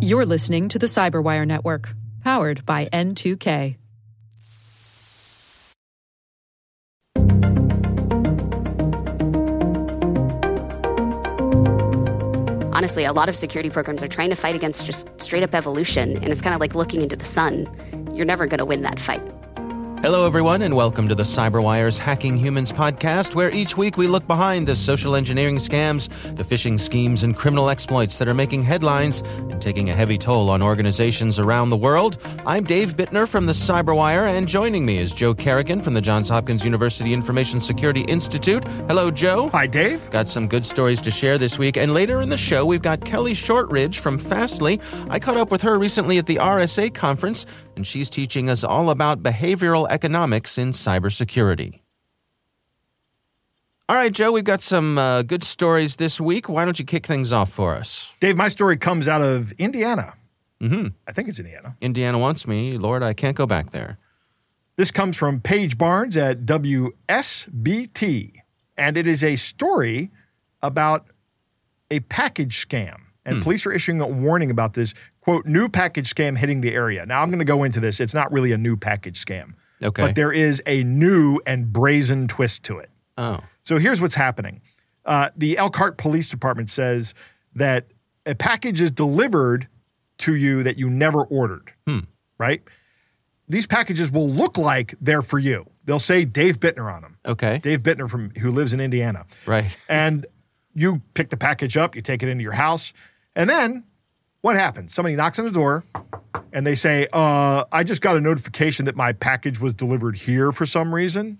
You're listening to the Cyberwire Network, powered by N2K. Honestly, a lot of security programs are trying to fight against just straight up evolution, and it's kind of like looking into the sun. You're never going to win that fight. Hello, everyone, and welcome to the CyberWire's Hacking Humans podcast, where each week we look behind the social engineering scams, the phishing schemes, and criminal exploits that are making headlines and taking a heavy toll on organizations around the world. I'm Dave Bittner from the CyberWire, and joining me is Joe Carrigan from the Johns Hopkins University Information Security Institute. Hello, Joe. Hi, Dave. Got some good stories to share this week, and later in the show, we've got Kelly Shortridge from Fastly. I caught up with her recently at the RSA conference, and she's teaching us all about behavioral economics in cybersecurity. All right, Joe, we've got some uh, good stories this week. Why don't you kick things off for us? Dave, my story comes out of Indiana. Mm-hmm. I think it's Indiana. Indiana wants me. Lord, I can't go back there. This comes from Paige Barnes at WSBT, and it is a story about a package scam. And Hmm. police are issuing a warning about this quote, new package scam hitting the area. Now, I'm going to go into this. It's not really a new package scam, Okay. but there is a new and brazen twist to it. oh. So here's what's happening. Uh, the Elkhart Police Department says that a package is delivered to you that you never ordered, right? These packages will look like they're for you. They'll say Dave Bittner on them. Okay. Dave Bittner from who lives in Indiana. Right. And you pick the package up, you take it into your house, and then what happens? Somebody knocks on the door and they say, uh, I just got a notification that my package was delivered here for some reason.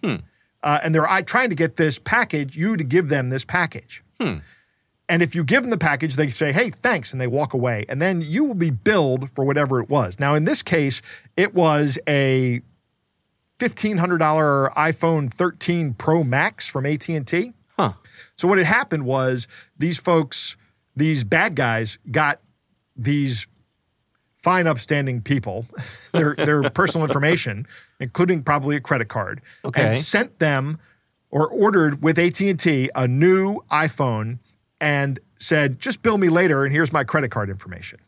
Uh, and they're I, trying to get this package, you to give them this package. And if you give them the package, they say, hey, thanks, and they walk away. And then you will be billed for whatever it was. Now, in this case, it was a $1,500 iPhone 13 Pro Max from AT&T. Huh. So what had happened was these folks, these bad guys, got these fine, upstanding people their their personal information, including probably a credit card, Okay. and sent them or ordered with AT and T a new iPhone and said, "Just bill me later, and here's my credit card information."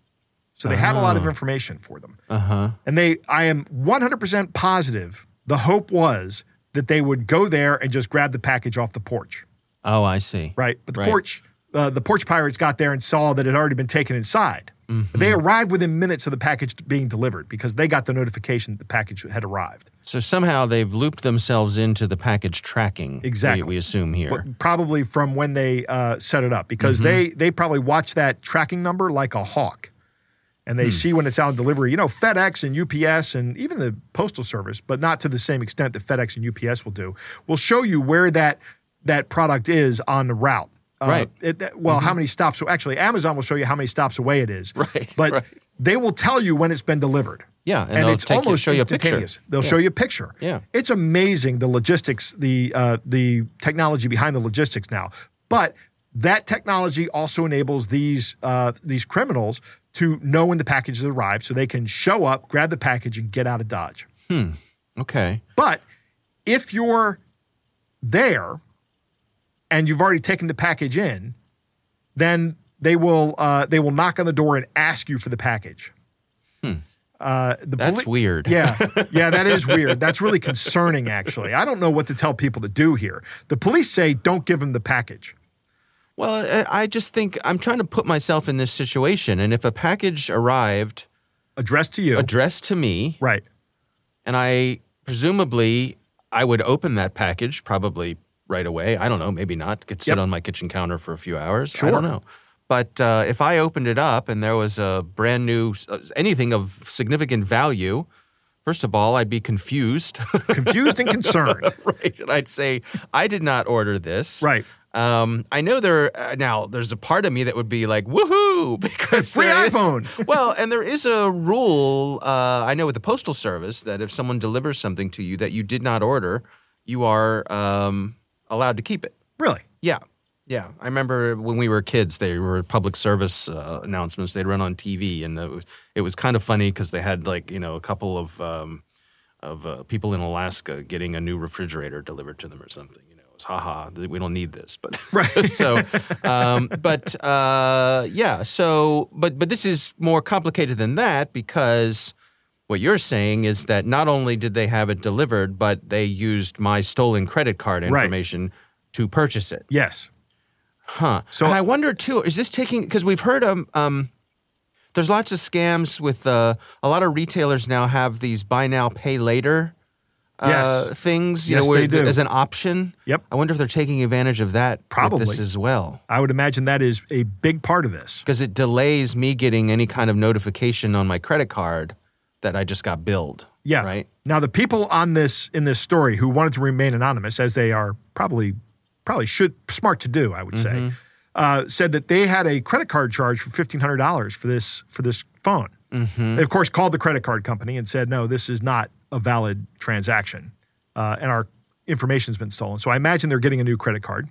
So they had a lot of information for them, Uh huh. and they. I am 100% positive. The hope was that they would go there and just grab the package off the porch Oh, I see. right? But the Right. porch, uh, the porch pirates got there and saw that it had already been taken inside. Mm-hmm. They arrived within minutes of the package being delivered because they got the notification that the package had arrived. So somehow they've looped themselves into the package tracking. Exactly. We, assume here. But probably from when they uh, set it up because Mm-hmm. they they probably watch that tracking number like a hawk. And Hmm. they see when it's out of delivery. You know, FedEx and UPS and even the Postal Service, but not to the same extent that FedEx and UPS will do, will show you where that that product is on the route. Uh, Right. it- well, how many stops? So actually, Amazon will show you how many stops away it is. Right, But right. they will tell you when it's been delivered. Yeah, and And, it's almost show you a picture. instantaneous. They'll Yeah. show you a picture. Yeah. It's amazing the logistics, the uh, the technology behind the logistics now. But that technology also enables these uh, these criminals to know when the package has arrived, so they can show up, grab the package, and get out of Dodge. Hmm. Okay. But if you're there and you've already taken the package in, then they will uh, they will knock on the door and ask you for the package. Uh, the Hmm. That's poli- weird. Yeah, yeah, that is weird. That's really concerning, actually. I don't know what to tell people to do here. The police say don't give them the package. Well, I I just think I'm trying to put myself in this situation, and if a package arrived Addressed to you, addressed to me, right? and I presumably I would open that package probably right away. I don't know, maybe not. Could sit Yep. on my kitchen counter for a few hours. I don't know. But uh, if I opened it up and there was a brand new uh, anything of significant value, first of all, I'd be confused, Confused and concerned. right? And I'd say I did not order this, Right. Um, I know there uh, now. There's a part of me that would be like, "Woohoo!" because Free there is- iPhone. well, and there is a rule. Uh, I know with the postal service that if someone delivers something to you that you did not order, you are um, allowed to keep it. Really? Yeah, yeah. I remember when we were kids, they were public service uh, announcements. They'd run on TV, and it was it was kind of funny because they had like you know a couple of um, of uh, people in Alaska getting a new refrigerator delivered to them or something. You know, photos. Haha, th- we don't need this, but Right. so, um, but uh, yeah. So, but but this is more complicated than that because what you're saying is that not only did they have it delivered, but they used my stolen credit card Right. information to purchase it. Yes. Huh. So- and I wonder too, is this taking because we've heard um, um there's lots of scams with uh, a lot of retailers now have these buy now pay later uh, Yes. things, you Yes, know, where as an option. Yep. I wonder if they're taking advantage of that with Probably. this as well. I would imagine that is a big part of this. Because it delays me getting any kind of notification on my credit card that I just got billed. Yeah. Right. Now the people on this in this story who wanted to remain anonymous, as they are probably probably should smart to do, I would Mm-hmm. say, uh, said that they had a credit card charge for fifteen hundred dollars for this for this phone. Mm-hmm. They of course called the credit card company and said, no, this is not a valid transaction, uh, and our information's been stolen. So I imagine they're getting a new credit card.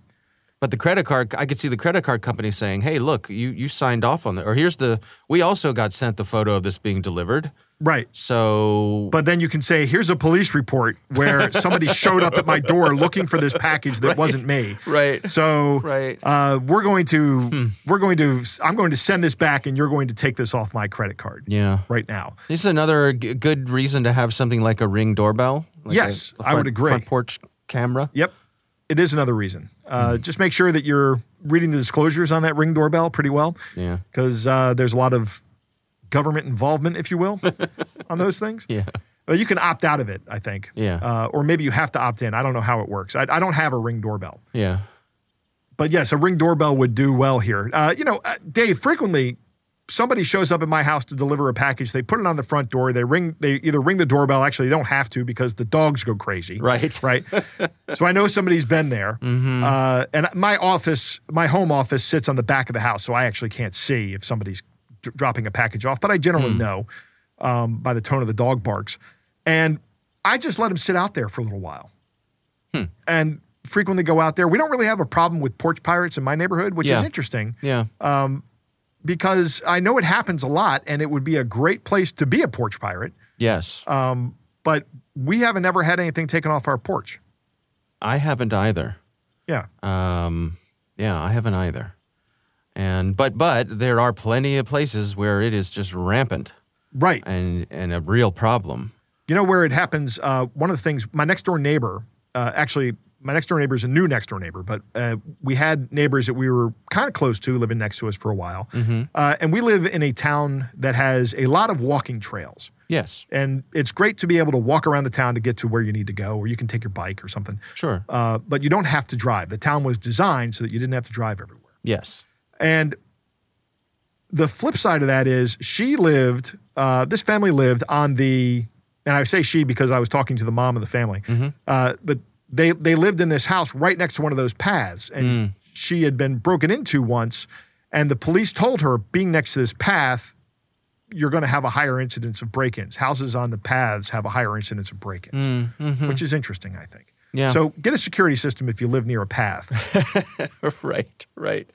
But the credit card, I could see the credit card company saying, "Hey, look, you you signed off on that, or here's the. We also got sent the photo of this being delivered. Right. So But then you can say, here's a police report where somebody showed up at my door looking for this package that wasn't me. Right. So Right. uh, we're going to we're going to I'm going to send this back and you're going to take this off my credit card yeah, right now. this is another g- good reason to have something like a ring doorbell. Like Yes, a I would front- agree. Front porch camera. Yep. It is another reason. Uh, Just make sure that you're reading the disclosures on that ring doorbell pretty well Yeah, because uh, there's a lot of government involvement, if you will, on those things. yeah, But you can opt out of it, I think. Yeah. Uh, or maybe you have to opt in. I don't know how it works. I, I don't have a ring doorbell. yeah. But yes, a ring doorbell would do well here. Uh, you know, uh, Dave, frequently somebody shows up at my house to deliver a package. They put it on the front door. They ring. They either ring the doorbell. Actually, they don't have to because the dogs go crazy. Right. Right. so I know somebody's been there. Uh, and my office, my home office, sits on the back of the house, so I actually can't see if somebody's d- dropping a package off. But I generally know um, by the tone of the dog barks, and I just let them sit out there for a little while and frequently go out there. We don't really have a problem with porch pirates in my neighborhood, which is interesting Yeah. because I know it happens a lot and it would be a great place to be a porch pirate. yes. Um, but we haven't ever had anything taken off our porch. I haven't either. Yeah. Um, yeah, I haven't either. And but but there are plenty of places where it is just rampant Right. and and a real problem. You know where it happens? Uh, one of the things, my next door neighbor, uh, actually, my next door neighbor is a new next door neighbor, but uh, we had neighbors that we were kind of close to living next to us for a while. Uh, and we live in a town that has a lot of walking trails. Yes. And it's great to be able to walk around the town to get to where you need to go, or you can take your bike or something. Sure. Uh, but you don't have to drive. The town was designed so that you didn't have to drive everywhere. yes. And the flip side of that is she lived, uh, this family lived on the, and I say she because I was talking to the mom of the family, uh, but they, they lived in this house right next to one of those paths. And she had been broken into once. And the police told her, being next to this path, you're going to have a higher incidence of break ins. Houses on the paths have a higher incidence of break ins, which is interesting, I think. Yeah. So get a security system if you live near a path. right, right.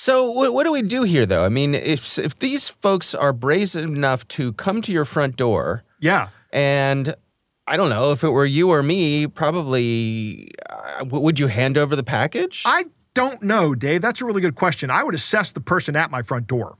So what, what do we do here, though? I mean, if if these folks are brazen enough to come to your front door, yeah. and I don't know if it were you or me, probably uh, would you hand over the package? I don't know, Dave. That's a really good question. I would assess the person at my front door.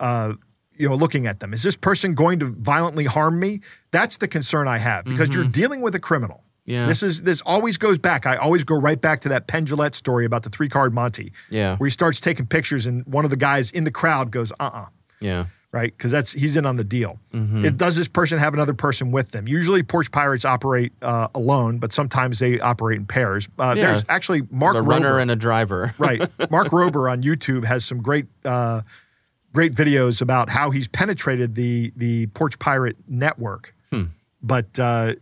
Uh, you know, looking at them. Is this person going to violently harm me? That's the concern I have because you're dealing with a criminal. Yeah. This is this always goes back. I always go right back to that Penn Jillette story about the three card Monty. Yeah. Where he starts taking pictures and one of the guys in the crowd goes, uh uh yeah, right? Because that's he's in on the deal. Mm-hmm. It does this person have another person with them? Usually, porch pirates operate uh, alone, but sometimes they operate in pairs. Uh, Yeah. There's actually Mark a runner Rober- and a driver. right. Mark Rober on YouTube has some great uh, great videos about how he's penetrated the the porch pirate network. But uh,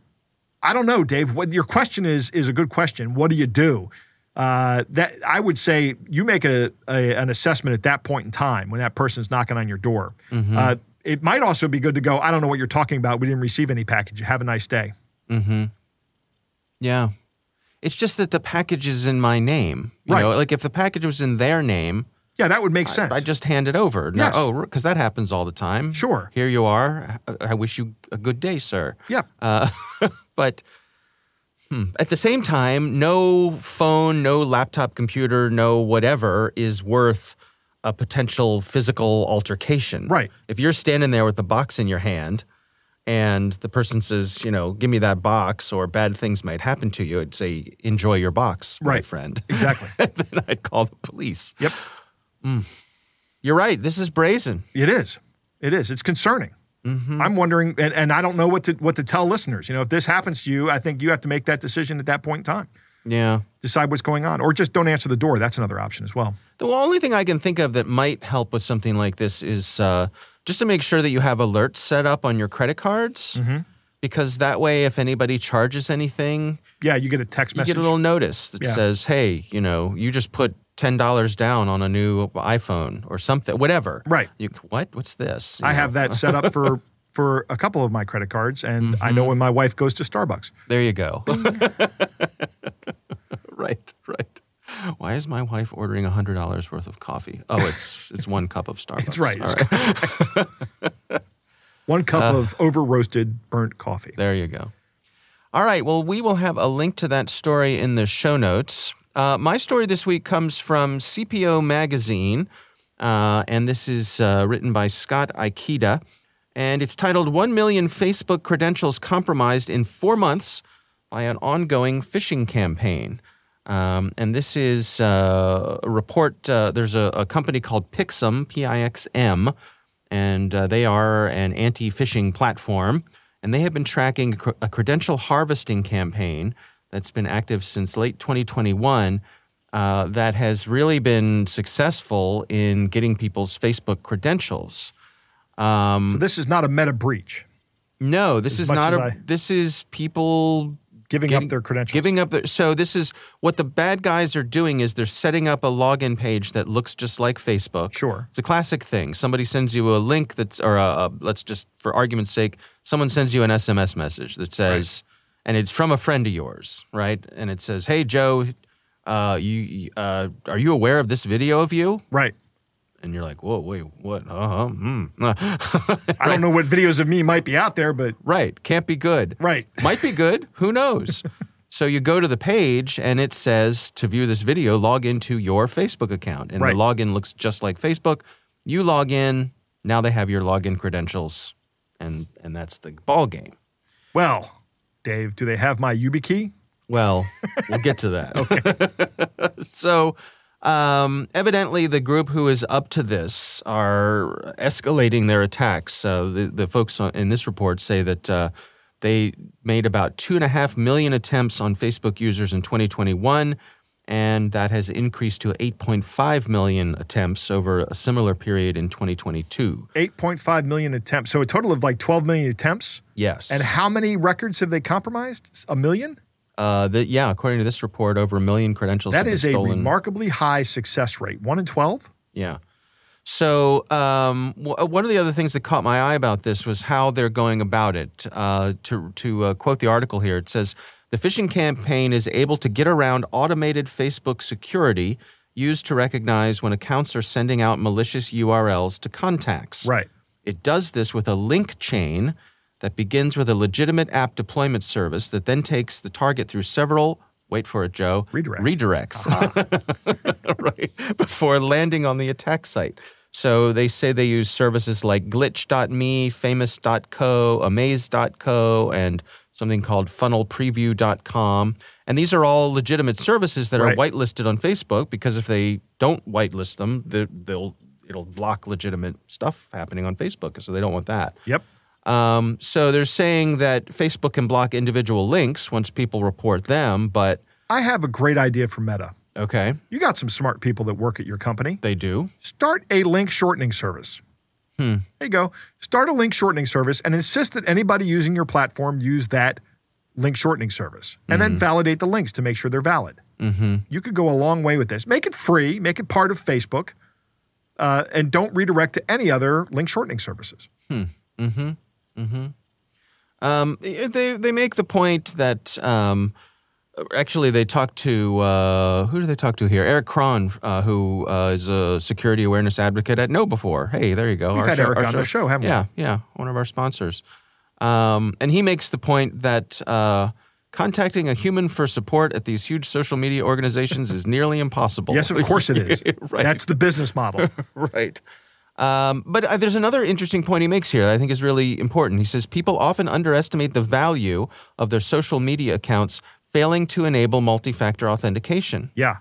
I don't know, Dave. What your question is is a good question. What do you do? Uh, that I would say you make a, a an assessment at that point in time when that person's knocking on your door. Uh, it might also be good to go. I don't know what you're talking about. We didn't receive any package. Have a nice day. Yeah. It's just that the package is in my name. You Right. know, like if the package was in their name, Yeah, that would make sense. I just hand it over. No, Yes. Oh, because that happens all the time. Sure. Here you are. I I wish you a good day, sir. yeah. Uh, but At the same time, no phone, no laptop computer, no whatever is worth a potential physical altercation. Right. If you're standing there with the box in your hand and the person says, you know, give me that box or bad things might happen to you, I'd say, enjoy your box, my Right. friend. Exactly. then I'd call the police. yep. You're right. This is brazen. It is. It is. It's concerning. Mm-hmm. I'm wondering, and, and I don't know what to what to tell listeners. You know, if this happens to you, I think you have to make that decision at that point in time. Yeah. Decide what's going on, or just don't answer the door. That's another option as well. The only thing I can think of that might help with something like this is uh, just to make sure that you have alerts set up on your credit cards. Mm-hmm. Because that way, if anybody charges anything, Yeah, you get a text message, you get a little notice that Yeah. says, hey, you know, you just put $10 down on a new iPhone or something, whatever. Right. You, what? What's this? You I know? have that set up for for a couple of my credit cards, and I Mm-hmm. know when my wife goes to Starbucks. There you go. right, right. Why is my wife ordering $100 worth of coffee? Oh, it's it's one cup of Starbucks. That's right. All It's One cup Uh. of over roasted burnt coffee. There you go. All right. Well, we will have a link to that story in the show notes. Uh, my story this week comes from CPO Magazine, uh, and this is uh, written by Scott Ikeda. And it's titled One Million Facebook Credentials Compromised in Four Months by an Ongoing Phishing Campaign. Um, and this is uh, a report. Uh, there's a, a company called Pixum, P I X M, and uh, they are an anti phishing platform. And they have been tracking a credential harvesting campaign that's been active since late 2021 uh, that has really been successful in getting people's Facebook credentials. So this is not a meta breach, No, this is not a. I- This is people giving getting- up their credentials. Giving up their. So this is what the bad guys are doing is they're setting up a login page that looks just like Facebook. Sure. It's a classic thing. Somebody sends you a link that's, or a, a- let's just, for argument's sake, someone sends you an SMS message that says, and it's from a friend of yours, right? And it says, "Hey Joe, uh, you, uh, are you aware of this video of you?" right. And you're like, "Whoa, wait, what? Uh huh. Hmm. I don't know what videos of me might be out there, but right. Can't be good. right. Might be good. Who knows? so you go to the page and it says to view this video, log into your Facebook account. And Right. the login looks just like Facebook. You log in, now they have your login credentials, and and that's the ball game. Well, Dave, do they have my YubiKey? Well, we'll get to that. Okay. so, um, evidently, the group who is up to this are escalating their attacks. Uh, the, the folks in this report say that uh, they made about two and a half million attempts on Facebook users in 2021, and that has increased to 8.5 million attempts over a similar period in 2022. 8.5 million attempts. So a total of like 12 million attempts. Yes. And how many records have they compromised? A million? uh, the, yeah, according to this report, over a million credentials That have been is a remarkably high success rate. One in 12? Yeah. So um, w- one of the other things that caught my eye about this was how they're going about it. Uh, to to uh, quote the article here, it says the phishing campaign is able to get around automated Facebook security used to recognize when accounts are sending out malicious URLs to contacts. Right. It does this with a link chain that begins with a legitimate app deployment service that then takes the target through several, wait for it, Joe, Redirects. Redirects. Uh-huh. right. Before landing on the attack site. So they say they use services like glitch.me, famous.co, amaze.co, and something called funnelpreview.com. And these are all legitimate services that Right. are whitelisted on Facebook because if they don't whitelist them, they- they'll it'll block legitimate stuff happening on Facebook. So they don't want that. Yep. Um, so they're saying that Facebook can block individual links once people report them, but I have a great idea for Meta. okay, You got some smart people that work at your company. they do. Start a link shortening service. Hmm. There you go. Start a link shortening service and insist that anybody using your platform use that link shortening service and Mm-hmm. then validate the links to make sure they're valid. Mm-hmm. You could go a long way with this. Make it free, make it part of Facebook, uh, and don't redirect to any other link shortening services. Um, they they make the point that um, actually they talked to uh, who do they talk to here? Erich Kron, uh, who uh, is a security awareness advocate at KnowBe4. Hey, there you go. We've had Erich on the show, haven't we? yeah, Yeah, one of our sponsors. Um, and he makes the point that uh, contacting a human for support at these huge social media organizations is nearly impossible. Yes, of course it is. Right. That's the business model. right. Um, but uh, there's another interesting point he makes here that I think is really important. He says people often underestimate the value of their social media accounts failing to enable multi factor authentication. Yeah.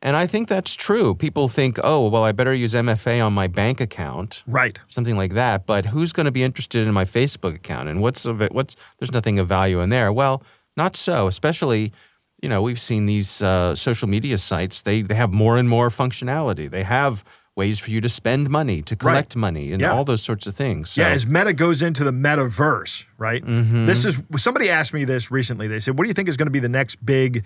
And I think that's true. People think, oh, well, I better use MFA on my bank account, Right. something like that. But who's going to be interested in my Facebook account? And what's of it? What's there's nothing of value in there. Well, not so. Especially, you know, we've seen these uh, social media sites. They they have more and more functionality. They have ways for you to spend money, to collect money, and Yeah. all those sorts of things. So, Yeah, as Meta goes into the metaverse, right? Mm-hmm. This is somebody asked me this recently. They said, "What do you think is going to be the next big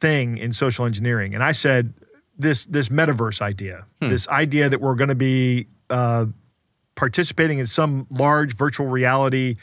thing in social engineering?" And I said, "This this metaverse idea, Hmm. this idea that we're going to be uh, participating in some large virtual reality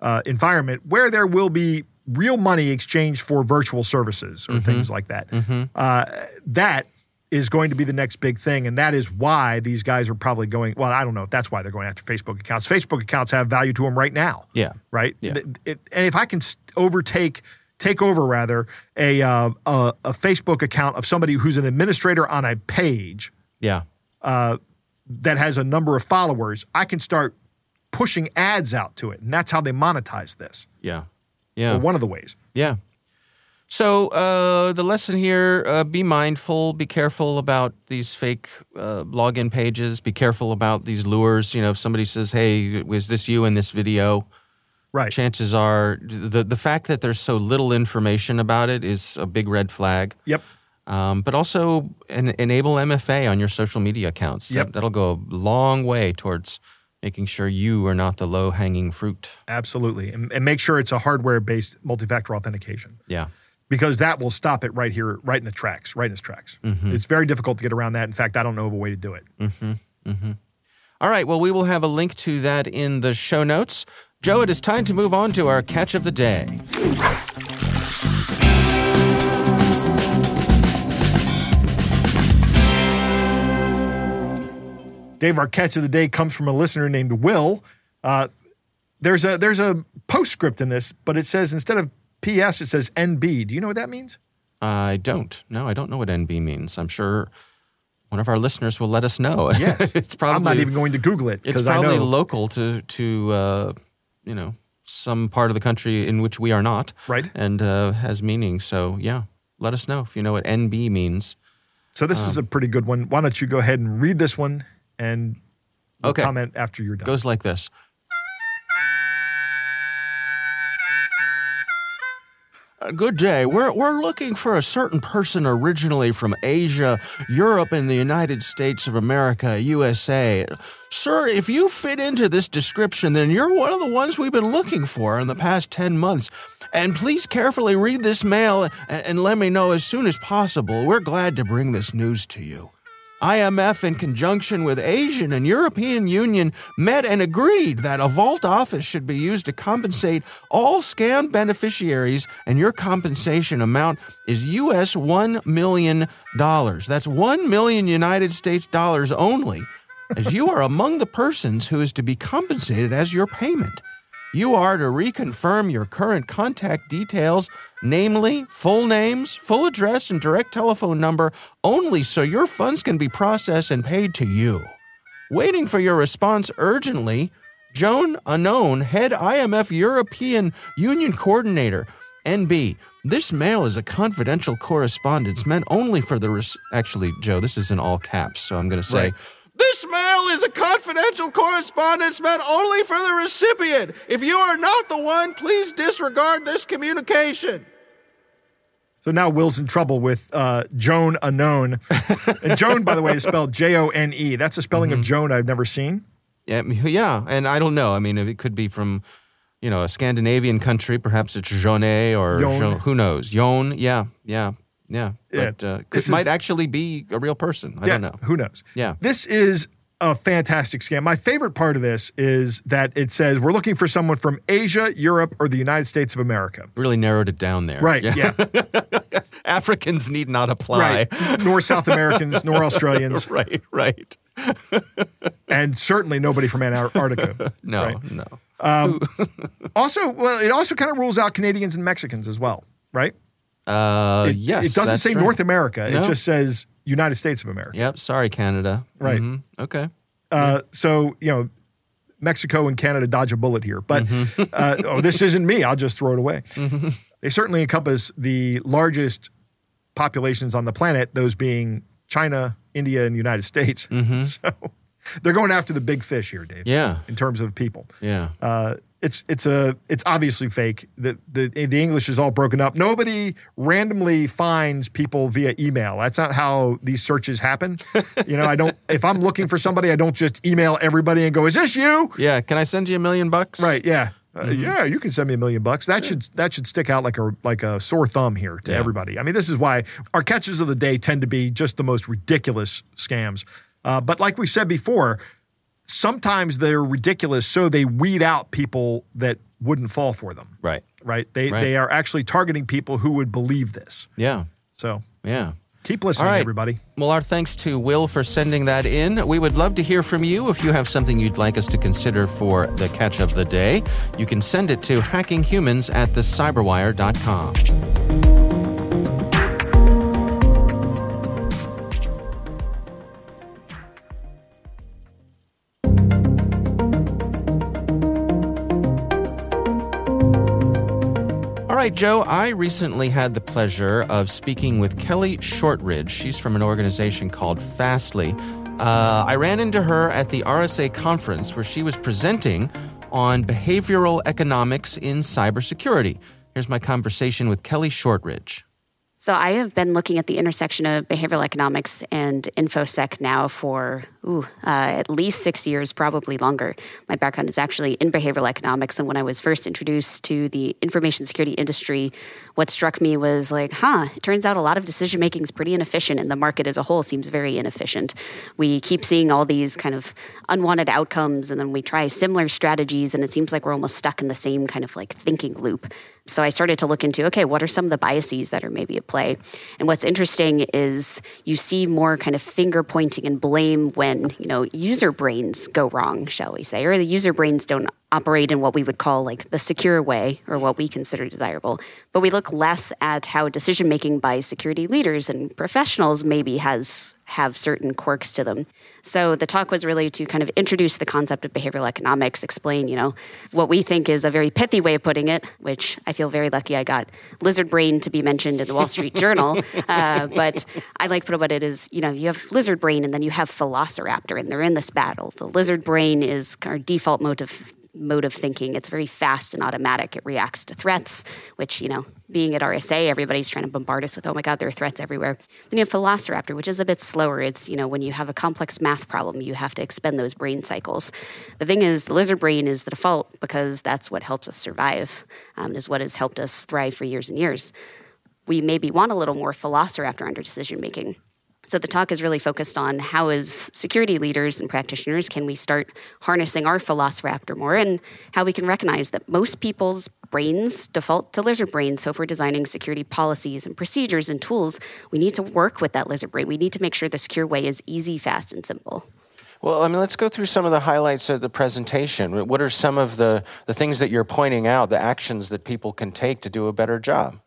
uh, environment where there will be real money exchanged for virtual services or things like that. Uh, that is going to be the next big thing. And that is why these guys are probably going. Well, I don't know if that's why they're going after Facebook accounts. Facebook accounts have value to them right now. Yeah. Right. Yeah. And if I can overtake, take over rather, a, uh, a, a Facebook account of somebody who's an administrator on a page yeah, Uh, that has a number of followers, I can start pushing ads out to it. And that's how they monetize this. yeah, yeah. Or one of the ways. Yeah. So uh, the lesson here: uh, be mindful, be careful about these fake uh, login pages. Be careful about these lures. You know, if somebody says, "Hey, was this you in this video?" Right. Chances are the the fact that there's so little information about it is a big red flag. Yep. Um, but also en- enable MFA on your social media accounts. Yep. That, that'll go a long way towards making sure you are not the low hanging fruit. Absolutely. And, and make sure it's a hardware based multi factor authentication. Yeah. Because that will stop it right here, right in the tracks, right in its tracks. Mm-hmm. It's very difficult to get around that. In fact, I don't know of a way to do it. All right. Well, we will have a link to that in the show notes. Joe, it is time to move on to our catch of the day. Dave, our catch of the day comes from a listener named Will. Uh, there's a there's a postscript in this, but it says instead of PS, it says NB. Do you know what that means? I don't. No, I don't know what NB means. I'm sure one of our listeners will let us know. Yes. it's probably I'm not even going to Google it it's probably local to to uh, you know some part of the country in which we are not, Right. And uh, has meaning. So yeah, let us know if you know what NB means. so this is a pretty good one. Why don't you go ahead and read this one and we'll Okay. comment after you're done. It goes like this. Good day. We're, we're looking for a certain person originally from Asia, Europe, and the United States of America, USA. Sir, if you fit into this description, then you're one of the ones we've been looking for in the past 10 months. And please carefully read this mail and, and let me know as soon as possible. We're glad to bring this news to you. IMF, in conjunction with Asian and European Union, met and agreed that a vault office should be used to compensate all scam beneficiaries, and your compensation amount is U.S. one million dollars. That's one million United States dollars only, as you are among the persons who is to be compensated as your payment. You are to reconfirm your current contact details, namely full names, full address, and direct telephone number, only so your funds can be processed and paid to you. Waiting for your response urgently, Joan Unknown, head IMF European Union Coordinator. NB, this mail is a confidential correspondence meant only for the. Actually, Joe, this is in all caps, so I'm going to say. Right. This mail is a confidential correspondence meant only for the recipient. If you are not the one, please disregard this communication. So now Will's in trouble with uh, Joan Unknown. and Joan, by the way, is spelled J O N E. That's a spelling Mm-hmm. of Joan I've never seen. Yeah, yeah, and I don't know. I mean, it could be from, you know, a Scandinavian country. Perhaps it's Jone or Jon. Jo- who knows? Yon. Yeah, yeah, yeah. Yeah, But uh, this might is- actually be a real person. I don't know. Who knows? Yeah. This is a fantastic scam. My favorite part of this is that it says we're looking for someone from Asia, Europe, or the United States of America. Really narrowed it down there. Right. Yeah. Africans need not apply. right. Nor South Americans, nor Australians, right. Right. and certainly nobody from Antarctica. No. Right. No. Also, well, it also kind of rules out Canadians and Mexicans as well, right? Uh, It, yes. It doesn't say right. North America. No. It just says United States of America. Yep. Sorry, Canada. Right. Mhm. Okay. Uh, so you know, Mexico and Canada dodge a bullet here. But Mm-hmm. uh, oh, this isn't me. I'll just throw it away. They certainly encompass the largest populations on the planet. Those being China, India, and the United States. So they're going after the big fish here, Dave. Mm-hmm. Yeah. In terms of people. Yeah. Uh, it's it's a it's obviously fake. The, the the English is all broken up. Nobody randomly finds people via email. That's not how these searches happen. you know, I don't. If I'm looking for somebody, I don't just email everybody and go, "Is this you?" Yeah. Can I send you a million bucks? Right? Yeah. Uh, Mm-hmm. yeah, you can send me a million bucks. That should that should stick out like a like a sore thumb here to Yeah. everybody. I mean, this is why our catches of the day tend to be just the most ridiculous scams. Uh, but like we said before, sometimes they're ridiculous, so they weed out people that wouldn't fall for them. Right. Right? They Right. they are actually targeting people who would believe this. Yeah. So Yeah. keep listening, All right. everybody. Well, our thanks to Will for sending that in. We would love to hear from you if you have something you'd like us to consider for the catch of the day. You can send it to hackinghumans at thecyberwire.com. right, Joe, I recently had the pleasure of speaking with Kelly Shortridge. She's from an organization called Fastly. Uh, I ran into her at the RSA conference where she was presenting on behavioral economics in cybersecurity. Here's my conversation with Kelly Shortridge. So I have been looking at the intersection of behavioral economics and infosec now for ooh, uh, at least six years, probably longer. My background is actually in behavioral economics, and when I was first introduced to the information security industry, what struck me was like, huh, it turns out a lot of decision making is pretty inefficient, and the market as a whole seems very inefficient. We keep seeing all these kind of unwanted outcomes, and then we try similar strategies, and it seems like we're almost stuck in the same kind of like thinking loop. So I started to look into okay, what are some of the biases that are maybe at play? And what's interesting is you see more kind of finger pointing and blame when, you know, user brains go wrong, shall we say, or the user brains don't operate in what we would call like the secure way or what we consider desirable. But we look less at how decision making by security leaders and professionals maybe has have certain quirks to them. So the talk was really to kind of introduce the concept of behavioral economics, explain, you know, what we think is a very pithy way of putting it, which I feel very lucky I got lizard brain to be mentioned in the Wall Street Journal. Uh, but I like to put about it is, you know, you have lizard brain and then you have velociraptor and they're in this battle. The lizard brain is our default mode of mode of thinking. It's very fast and automatic. It reacts to threats, which, you know, being at RSA, everybody's trying to bombard us with, oh my God, there are threats everywhere. Then you have Velociraptor, which is a bit slower. It's, you know, when you have a complex math problem, you have to expend those brain cycles. The thing is, the lizard brain is the default because that's what helps us survive, um, is what has helped us thrive for years and years. We maybe want a little more Velociraptor under decision making. So the talk is really focused on how as security leaders and practitioners can we start harnessing our velociraptor more and how we can recognize that most people's brains default to lizard brains. So if we're designing security policies and procedures and tools, we need to work with that lizard brain. We need to make sure the secure way is easy, fast, and simple. Well, I mean, let's go through some of the highlights of the presentation. What are some of the, the things that you're pointing out, the actions that people can take to do a better job?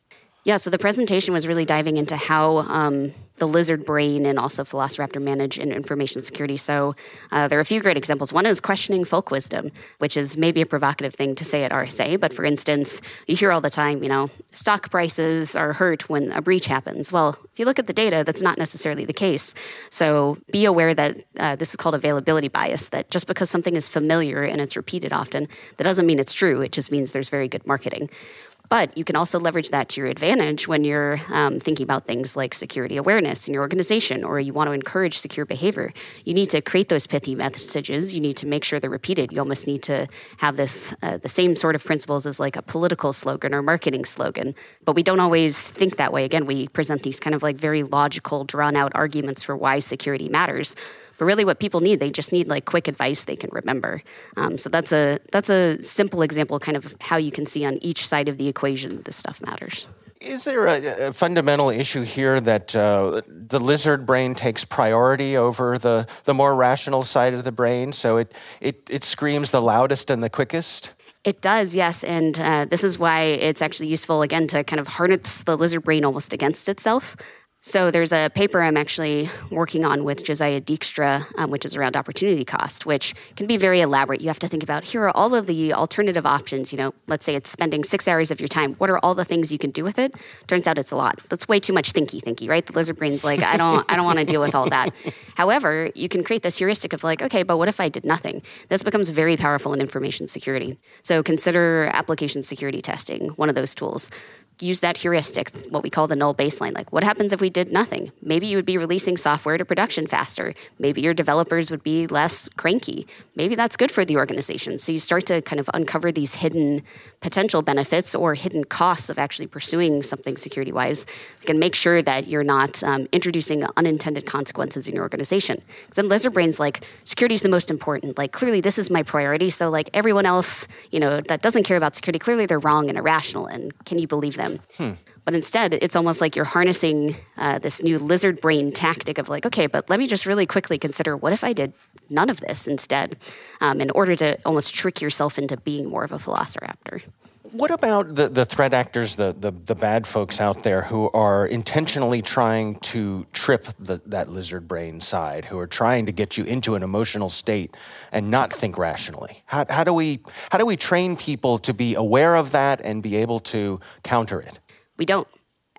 Yeah, so the presentation was really diving into how um, the lizard brain and also Velociraptor manage in information security. So uh, there are a few great examples. One is questioning folk wisdom, which is maybe a provocative thing to say at RSA. But for instance, you hear all the time, you know, stock prices are hurt when a breach happens. Well, if you look at the data, that's not necessarily the case. So be aware that uh, this is called availability bias, that just because something is familiar and it's repeated often, that doesn't mean it's true. It just means there's very good marketing. But you can also leverage that to your advantage when you're um, thinking about things like security awareness in your organization or you want to encourage secure behavior. You need to create those pithy messages. You need to make sure they're repeated. You almost need to have this uh, the same sort of principles as like a political slogan or marketing slogan. But we don't always think that way. Again, we present these kind of like very logical, drawn out arguments for why security matters. But really, what people need, they just need like quick advice they can remember. Um, so that's a that's a simple example, kind of how you can see on each side of the equation this stuff matters. Is there a, a fundamental issue here that uh, the lizard brain takes priority over the, the more rational side of the brain? So it, it, it screams the loudest and the quickest? It does, yes. And uh, this is why it's actually useful, again, to kind of harness the lizard brain almost against itself. So there's a paper I'm actually working on with Josiah Dykstra, um, which is around opportunity cost, which can be very elaborate. You have to think about here are all of the alternative options. You know, let's say it's spending six hours of your time. What are all the things you can do with it? Turns out it's a lot. That's way too much thinky thinky, right? The lizard brain's like, I don't, I don't want to deal with all that. However, you can create this heuristic of like, okay, but what if I did nothing? This becomes very powerful in information security. So consider application security testing, one of those tools use that heuristic, what we call the null baseline. Like, what happens if we did nothing? Maybe you would be releasing software to production faster. Maybe your developers would be less cranky. Maybe that's good for the organization. So you start to kind of uncover these hidden potential benefits or hidden costs of actually pursuing something security wise. and make sure that you're not um, introducing unintended consequences in your organization. Because then lizard brains like security is the most important. Like clearly this is my priority. So like everyone else, you know, that doesn't care about security, clearly they're wrong and irrational. And can you believe them? Hmm. But instead, it's almost like you're harnessing uh, this new lizard brain tactic of like, okay, but let me just really quickly consider what if I did none of this instead, um, in order to almost trick yourself into being more of a velociraptor. What about the, the threat actors, the, the, the bad folks out there who are intentionally trying to trip the, that lizard brain side, who are trying to get you into an emotional state and not think rationally? How, how, do we, how do we train people to be aware of that and be able to counter it? We don't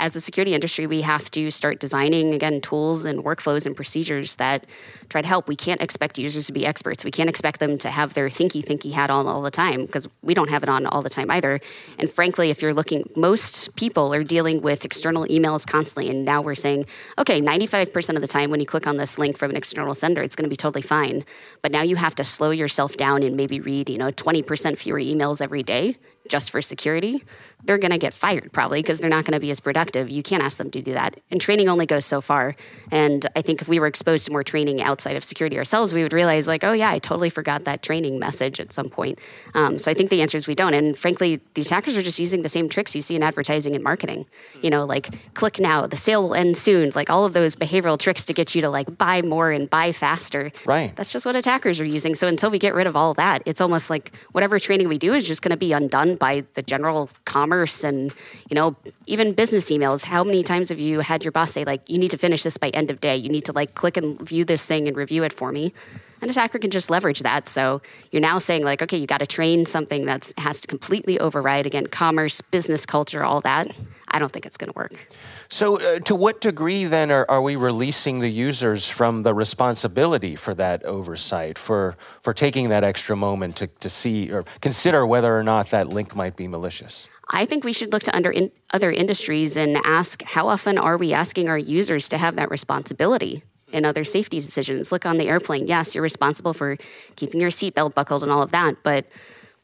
as a security industry, we have to start designing, again, tools and workflows and procedures that try to help. We can't expect users to be experts. We can't expect them to have their thinky thinky hat on all the time because we don't have it on all the time either. And frankly, if you're looking, most people are dealing with external emails constantly. And now we're saying, okay, 95% of the time when you click on this link from an external sender, it's going to be totally fine. But now you have to slow yourself down and maybe read, you know, 20% fewer emails every day just for security, they're going to get fired probably because they're not going to be as productive. You can't ask them to do that. And training only goes so far. And I think if we were exposed to more training outside of security ourselves, we would realize, like, oh, yeah, I totally forgot that training message at some point. Um, so I think the answer is we don't. And frankly, the hackers are just using the same tricks you see in advertising and marketing. You know, like click now, the sale will end soon, like all of those behavioral tricks to get you to like buy more and buy faster. Right. That's just what attackers are using. So until we get rid of all that, it's almost like whatever training we do is just going to be undone by the general commerce and you know even business emails how many times have you had your boss say like you need to finish this by end of day. You need to like click and view this thing and review it for me. An attacker can just leverage that. So you're now saying like okay you got to train something that has to completely override again commerce business culture all that. I don't think it's going to work so, uh, to what degree then are, are we releasing the users from the responsibility for that oversight, for, for taking that extra moment to, to see or consider whether or not that link might be malicious? I think we should look to under in, other industries and ask how often are we asking our users to have that responsibility in other safety decisions? Look on the airplane. Yes, you're responsible for keeping your seatbelt buckled and all of that, but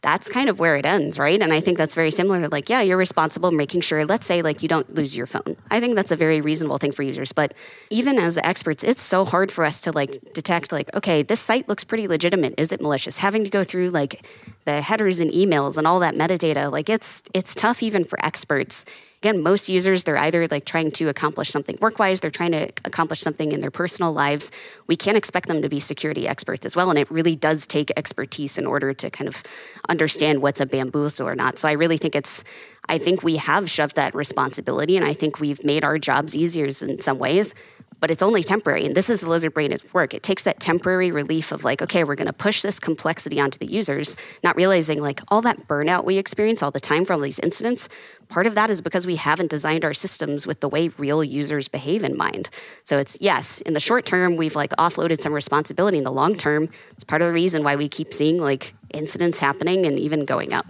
that's kind of where it ends, right? And I think that's very similar to like, yeah, you're responsible making sure, let's say, like you don't lose your phone. I think that's a very reasonable thing for users. But even as experts, it's so hard for us to like detect, like, okay, this site looks pretty legitimate. Is it malicious? Having to go through like the headers and emails and all that metadata, like it's it's tough even for experts again, most users, they're either like trying to accomplish something work wise, they're trying to accomplish something in their personal lives. We can't expect them to be security experts as well. And it really does take expertise in order to kind of understand what's a bamboozle or not. So I really think it's, I think we have shoved that responsibility and I think we've made our jobs easier in some ways but it's only temporary. And this is the lizard brain at work. It takes that temporary relief of like, okay, we're going to push this complexity onto the users, not realizing like all that burnout we experience all the time from these incidents. Part of that is because we haven't designed our systems with the way real users behave in mind. So it's yes, in the short term, we've like offloaded some responsibility. In the long term, it's part of the reason why we keep seeing like incidents happening and even going up.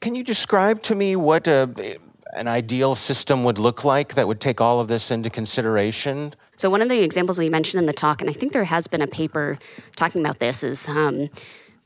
Can you describe to me what a, an ideal system would look like that would take all of this into consideration? So one of the examples we mentioned in the talk, and I think there has been a paper talking about this, is um,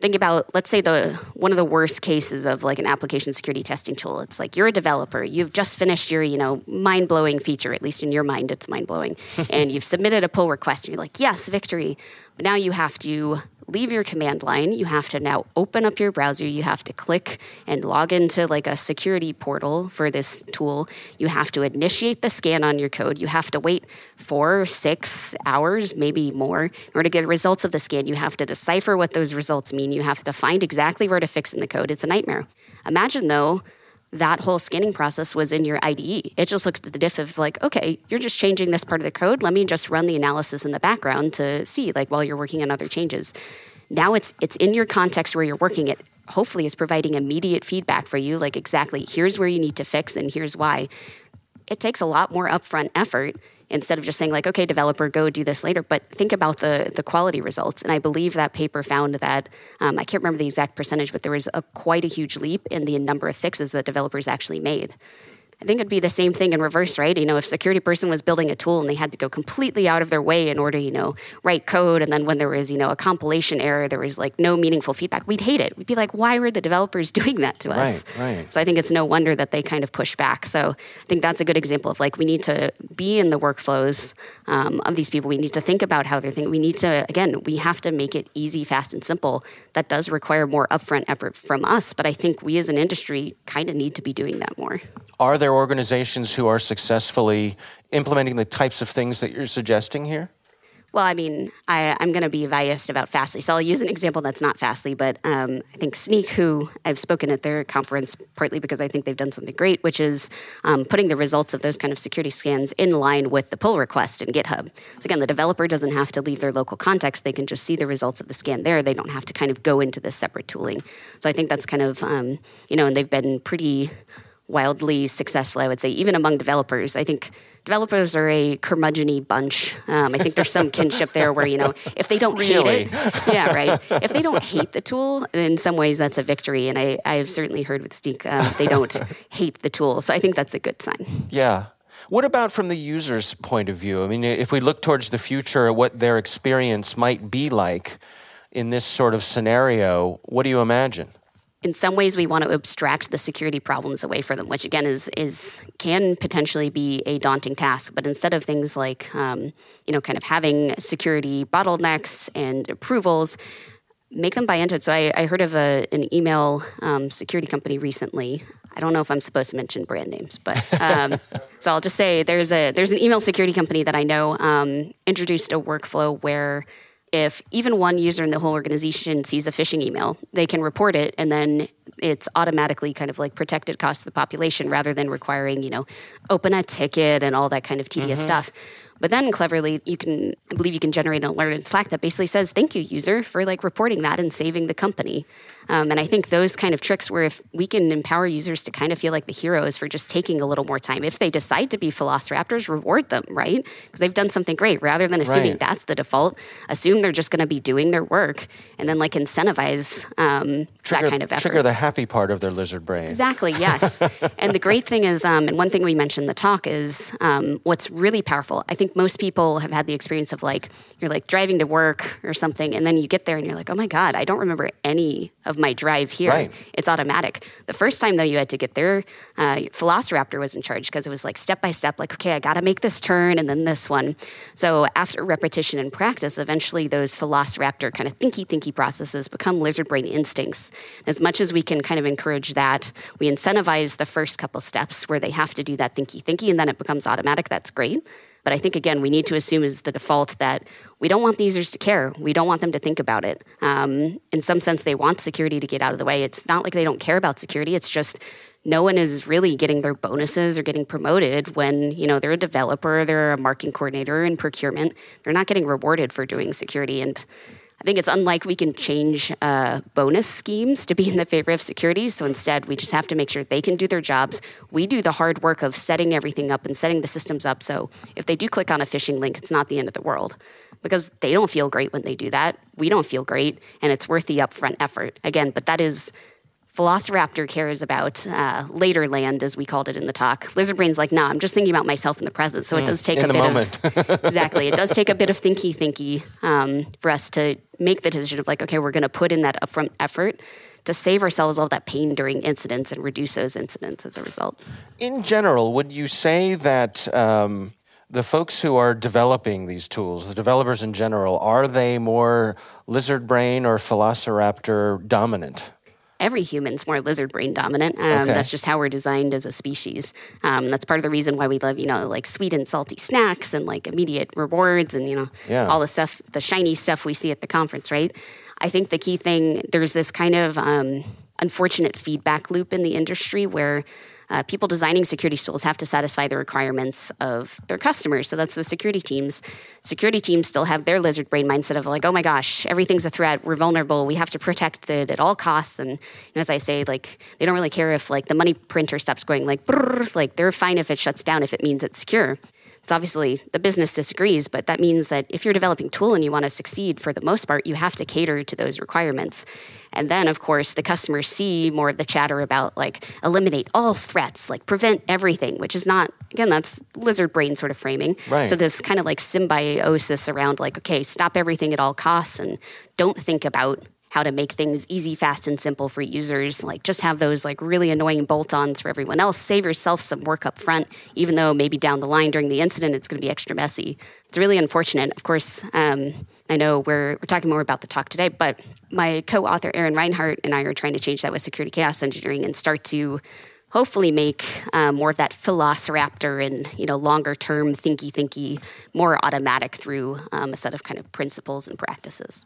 think about let's say the one of the worst cases of like an application security testing tool. It's like you're a developer. You've just finished your you know mind-blowing feature at least in your mind it's mind-blowing. And you've submitted a pull request and you're like yes victory. But now you have to leave your command line. You have to now open up your browser. You have to click and log into like a security portal for this tool. You have to initiate the scan on your code. You have to wait four, six hours, maybe more, in order to get results of the scan. You have to decipher what those results mean. You have to find exactly where to fix in the code. It's a nightmare. Imagine though that whole scanning process was in your IDE. It just looked at the diff of like, okay, you're just changing this part of the code. Let me just run the analysis in the background to see like while you're working on other changes. Now it's it's in your context where you're working it. Hopefully is providing immediate feedback for you like exactly here's where you need to fix and here's why. It takes a lot more upfront effort instead of just saying like okay developer go do this later but think about the the quality results. And i believe that paper found that um, i can't remember the exact percentage but there was a quite a huge leap in the number of fixes that developers actually made I think it'd be the same thing in reverse, right? You know, if security person was building a tool and they had to go completely out of their way in order, you know, write code, and then when there was, you know, a compilation error, there was like no meaningful feedback, we'd hate it. We'd be like, why were the developers doing that to us? Right, right. So I think it's no wonder that they kind of push back. So I think that's a good example of like we need to be in the workflows um, of these people. We need to think about how they're thinking. We need to again, we have to make it easy, fast, and simple. That does require more upfront effort from us, but I think we as an industry kind of need to be doing that more. Are there organizations who are successfully implementing the types of things that you're suggesting here? Well, I mean, I, am going to be biased about Fastly, so I'll use an example that's not Fastly, but um, I think Snyk, who I've spoken at their conference, partly because I think they've done something great, which is um, putting the results of those kind of security scans in line with the pull request in GitHub. So again, the developer doesn't have to leave their local context; they can just see the results of the scan there. They don't have to kind of go into this separate tooling. So I think that's kind of um, you know, and they've been pretty wildly successful, I would say, even among developers. I think developers are a curmudgeony bunch. Um, I think there's some kinship there where, you know, if they don't really? hate it, yeah, right. If they don't hate the tool, in some ways that's a victory. And I, I've certainly heard with Snyk, uh, they don't hate the tool. So I think that's a good sign. Yeah. What about from the user's point of view? I mean, if we look towards the future, what their experience might be like in this sort of scenario, what do you imagine? In some ways we want to abstract the security problems away from them, which again is is can potentially be a daunting task. But instead of things like um, you know kind of having security bottlenecks and approvals, make them buy into it. So I, I heard of a, an email um, security company recently. I don't know if I'm supposed to mention brand names, but um, so I'll just say there's a there's an email security company that I know um, introduced a workflow where if even one user in the whole organization sees a phishing email, they can report it and then it's automatically kind of like protected cost of the population rather than requiring, you know, open a ticket and all that kind of tedious mm-hmm. stuff. But then cleverly, you can, I believe you can generate an alert in Slack that basically says, thank you, user, for like reporting that and saving the company. Um, and I think those kind of tricks where if we can empower users to kind of feel like the heroes for just taking a little more time, if they decide to be velociraptors, reward them, right? Because they've done something great rather than assuming right. that's the default. Assume they're just going to be doing their work and then like incentivize um, trigger, that kind of effort. Trigger the happy part of their lizard brain. Exactly, yes. and the great thing is, um, and one thing we mentioned in the talk is um, what's really powerful. I think most people have had the experience of like you're like driving to work or something, and then you get there and you're like, oh my god, I don't remember any of my drive here. Right. It's automatic. The first time though, you had to get there. Uh, Velociraptor was in charge because it was like step by step. Like okay, I got to make this turn and then this one. So after repetition and practice, eventually those Velociraptor kind of thinky thinky processes become lizard brain instincts. As much as we can kind of encourage that, we incentivize the first couple steps where they have to do that thinky thinky, and then it becomes automatic. That's great. But I think, again, we need to assume as the default that we don't want the users to care. We don't want them to think about it. Um, in some sense, they want security to get out of the way. It's not like they don't care about security. It's just no one is really getting their bonuses or getting promoted when you know they're a developer, they're a marketing coordinator in procurement. They're not getting rewarded for doing security and I think it's unlike we can change uh, bonus schemes to be in the favor of securities. So instead, we just have to make sure they can do their jobs. We do the hard work of setting everything up and setting the systems up. So if they do click on a phishing link, it's not the end of the world because they don't feel great when they do that. We don't feel great, and it's worth the upfront effort. Again, but that is Velociraptor cares about uh, later land, as we called it in the talk. Lizard brain's like, nah, I'm just thinking about myself in the present. So it mm, does take a bit moment. of exactly. It does take a bit of thinky thinky um, for us to make the decision of like, okay, we're going to put in that upfront effort to save ourselves all that pain during incidents and reduce those incidents as a result. In general, would you say that? Um, the folks who are developing these tools, the developers in general, are they more lizard brain or velociraptor dominant? Every human's more lizard brain dominant. Um, Okay. That's just how we're designed as a species. Um, that's part of the reason why we love, you know, like sweet and salty snacks and like immediate rewards and, you know, Yeah. all the stuff, the shiny stuff we see at the conference, right? I think the key thing, there's this kind of um, unfortunate feedback loop in the industry where uh, people designing security tools have to satisfy the requirements of their customers. So that's the security teams. Security teams still have their lizard brain mindset of like, oh my gosh, everything's a threat. We're vulnerable. We have to protect it at all costs. And you know, as I say, like they don't really care if like the money printer stops going like, brrr, like they're fine if it shuts down if it means it's secure. It's obviously the business disagrees, but that means that if you're developing tool and you want to succeed for the most part, you have to cater to those requirements. And then, of course, the customers see more of the chatter about like eliminate all threats, like prevent everything, which is not, again, that's lizard brain sort of framing. Right. So this kind of like symbiosis around like, okay, stop everything at all costs and don't think about how to make things easy, fast, and simple for users. Like just have those like really annoying bolt-ons for everyone else. Save yourself some work up front, even though maybe down the line during the incident it's going to be extra messy. It's really unfortunate. Of course, um, I know we're we're talking more about the talk today, but my co-author Aaron Rinehart and I are trying to change that with security chaos engineering and start to hopefully make um, more of that velociraptor and you know longer term thinky thinky more automatic through um, a set of kind of principles and practices.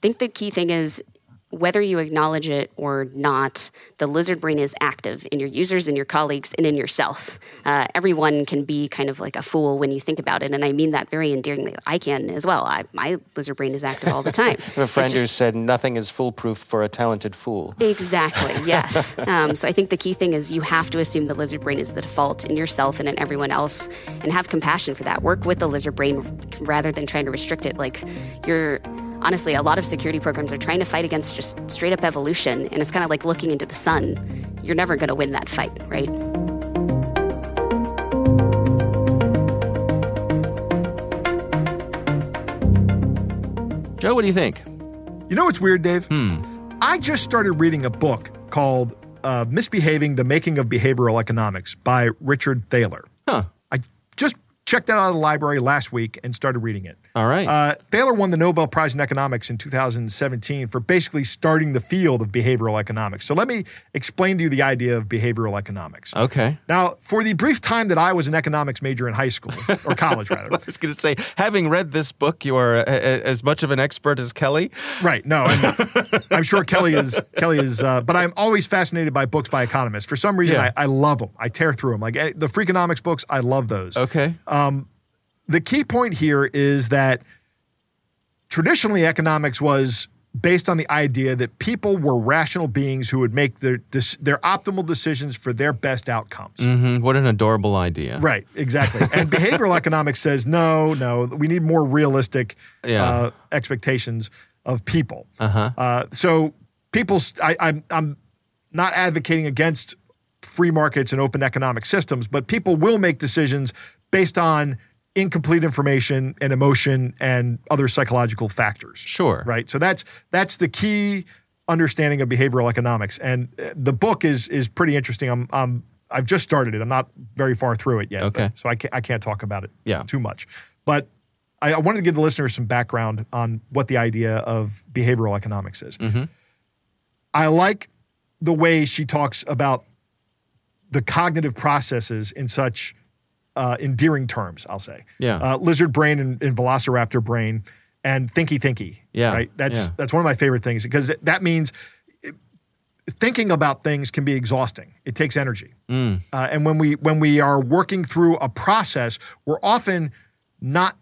I think the key thing is whether you acknowledge it or not, the lizard brain is active in your users, in your colleagues, and in yourself. Uh, everyone can be kind of like a fool when you think about it, and I mean that very endearingly. I can as well. I, my lizard brain is active all the time. I have a friend who said nothing is foolproof for a talented fool. Exactly, yes. um, so I think the key thing is you have to assume the lizard brain is the default in yourself and in everyone else and have compassion for that. Work with the lizard brain rather than trying to restrict it. Like you're honestly, a lot of security programs are trying to fight against just straight up evolution. And it's kind of like looking into the sun. You're never going to win that fight, right? Joe, what do you think? You know what's weird, Dave? I just started reading a book called uh, Misbehaving the Making of Behavioral Economics by Richard Thaler. Huh. I just checked that out of the library last week and started reading it. All right. Uh, Thaler won the Nobel Prize in Economics in 2017 for basically starting the field of behavioral economics. So let me explain to you the idea of behavioral economics. okay. Now, for the brief time that I was an economics major in high school, or college rather, I was going to say, having read this book, you are a, a- as much of an expert as Kelly. Right. No, I'm. I'm sure Kelly is. Kelly is. Uh, but I'm always fascinated by books by economists. For some reason, Yeah. I, I love them. I tear through them. Like eh, the Freakonomics books, I love those. Okay. The key point here is that traditionally economics was based on the idea that people were rational beings who would make their their optimal decisions for their best outcomes. hmm What an adorable idea. Right, exactly. And behavioral economics says no, no, we need more realistic Yeah. uh, expectations of people. Uh-huh. so people, I, I'm, I'm not advocating against free markets and open economic systems, but people will make decisions based on incomplete information and emotion and other psychological factors. Sure. Right. So that's that's the key understanding of behavioral economics, and uh, the book is is pretty interesting. I'm, I'm I've just started it. I'm not very far through it yet. Okay. but- so I can't I can't talk about it Yeah. too much, but. I, I wanted to give the listeners some background on what the idea of behavioral economics is. I like the way she talks about the cognitive processes in such uh, endearing terms, I'll say. Yeah. Uh, lizard brain and, and velociraptor brain and thinky thinky. Yeah, Right. That's yeah. that's one of my favorite things because that means it- thinking about things can be exhausting. It takes energy. Mm. Uh, and when we when we are working through a process, we're often not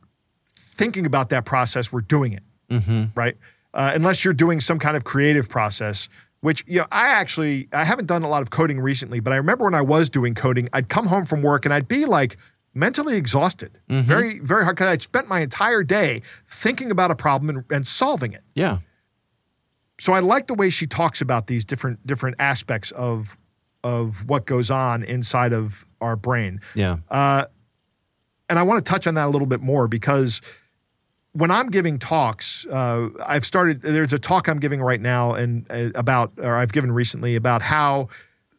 thinking about that process. We're doing it Mm-hmm. right? Uh, unless you're doing some kind of creative process, which you know, I actually I haven't done a lot of coding recently, but I remember when I was doing coding, I'd come home from work and I'd be like mentally exhausted, very very hard because I'd spent my entire day thinking about a problem and, and solving it. Yeah. So I like the way she talks about these different different aspects of of what goes on inside of our brain Yeah. Uh, and I want to touch on that a little bit more because when I'm giving talks, uh, I've started. There's a talk I'm giving right now, and uh, about, or I've given recently about how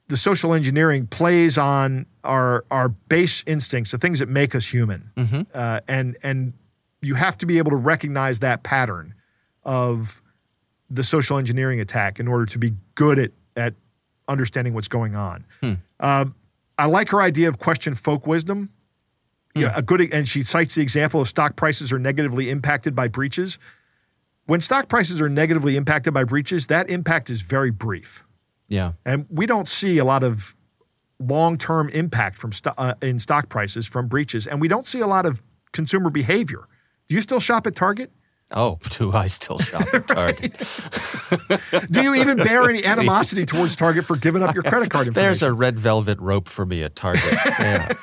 the social engineering plays on our our base instincts, the things that make us human, uh, and and you have to be able to recognize that pattern of the social engineering attack in order to be good at at understanding what's going on. Um, I like her idea of question folk wisdom. Yeah, a good and she cites the example of stock prices are negatively impacted by breaches. When stock prices are negatively impacted by breaches, that impact is very brief. Yeah. And we don't see a lot of long-term impact from sto- uh, in stock prices from breaches, and we don't see a lot of consumer behavior. Do you still shop at Target? Oh, do I still shop at Target? Do you even bear any animosity towards Target for giving up your credit card information? There's a red velvet rope for me at Target. Yeah.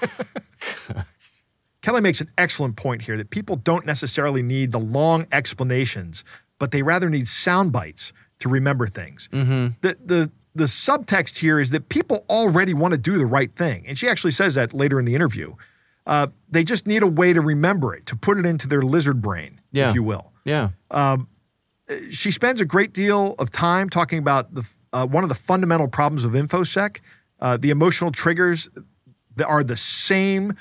Kelly makes an excellent point here that people don't necessarily need the long explanations, but they rather need sound bites to remember things. The, the, the subtext here is that people already want to do the right thing. And she actually says that later in the interview. Uh, they just need a way to remember it, to put it into their lizard brain, Yeah. if you will. Yeah. she spends a great deal of time talking about the uh, one of the fundamental problems of infosec, uh, the emotional triggers that are the same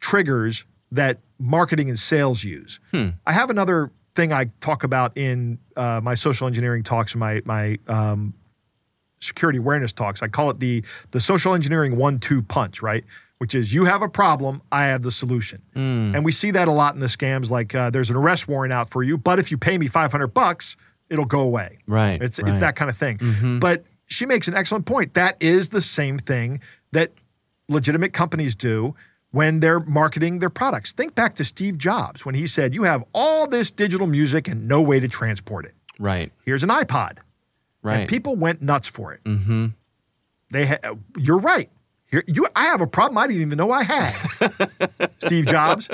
triggers that marketing and sales use. I have another thing I talk about in uh, my social engineering talks and my my um, security awareness talks. I call it the the social engineering one-two punch, right? Which is you have a problem, I have the solution, and we see that a lot in the scams. Like uh, there's an arrest warrant out for you, but if you pay me 500 bucks, it'll go away. Right, It's right. it's that kind of thing. But she makes an excellent point. That is the same thing that legitimate companies do when they're marketing their products. Think back to Steve Jobs when he said, "You have all this digital music and no way to transport it. Right. Here's an iPod." Right. And people went nuts for it. Mm-hmm. They, ha- you're right. Here, you, I have a problem I didn't even know I had. Steve Jobs,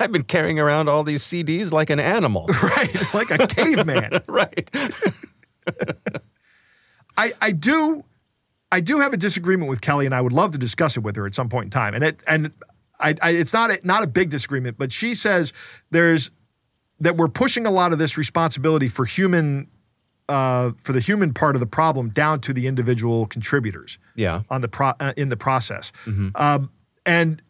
I've been carrying around all these CDs like an animal. right? Like a caveman. right. I, I do, I do have a disagreement with Kelly, and I would love to discuss it with her at some point in time. And it, and I, I it's not a, not a big disagreement, but she says there's that we're pushing a lot of this responsibility for human, uh, for the human part of the problem down to the individual contributors. Yeah. on the pro uh, in the process. Um, and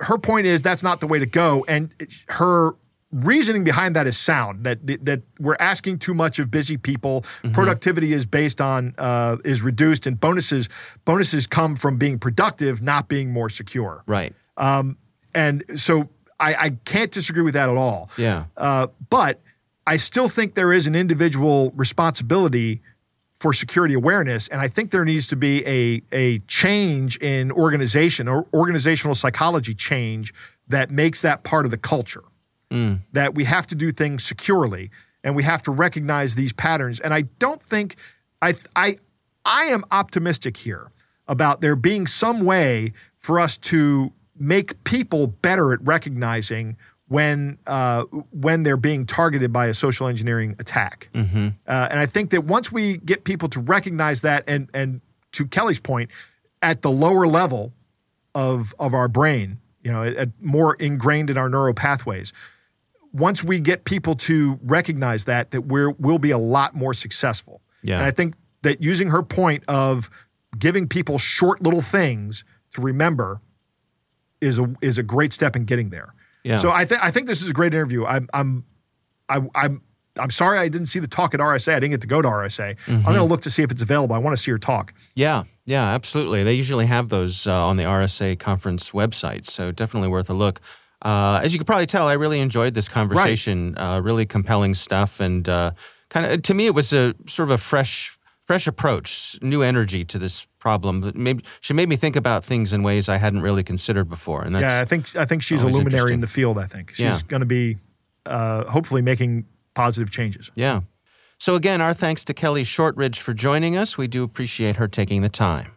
her point is that's not the way to go. And her reasoning behind that is sound. That that we're asking too much of busy people. Productivity is based on uh, is reduced, and bonuses bonuses come from being productive, not being more secure. Right. And so I, I can't disagree with that at all. Yeah. Uh, but I still think there is an individual responsibility for security awareness, and I think there needs to be a a change in organization or organizational psychology change that makes that part of the culture. That we have to do things securely, and we have to recognize these patterns. And I don't think I I I am optimistic here about there being some way for us to make people better at recognizing when uh, when they're being targeted by a social engineering attack. Uh, and I think that once we get people to recognize that, and and to Kelly's point, at the lower level of of our brain, you know, at, at more ingrained in our neural pathways. Once we get people to recognize that, that we're we'll be a lot more successful. Yeah. And I think that using her point of giving people short little things to remember is a is a great step in getting there. Yeah. So I think I think this is a great interview. I'm I'm I, I'm I'm sorry I didn't see the talk at RSA. I didn't get to go to RSA. I'm going to look to see if it's available. I want to see her talk. Yeah, yeah, absolutely. They usually have those uh, on the RSA conference website, so definitely worth a look. Uh, as you could probably tell, I really enjoyed this conversation. Uh, really compelling stuff, and uh, kind of to me, it was a sort of a fresh, fresh approach, new energy to this problem. Made, she made me think about things in ways I hadn't really considered before, and that's yeah, I think I think she's a luminary in the field. I think she's Yeah. going to be uh, hopefully making positive changes. yeah. So again, our thanks to Kelly Shortridge for joining us. We do appreciate her taking the time.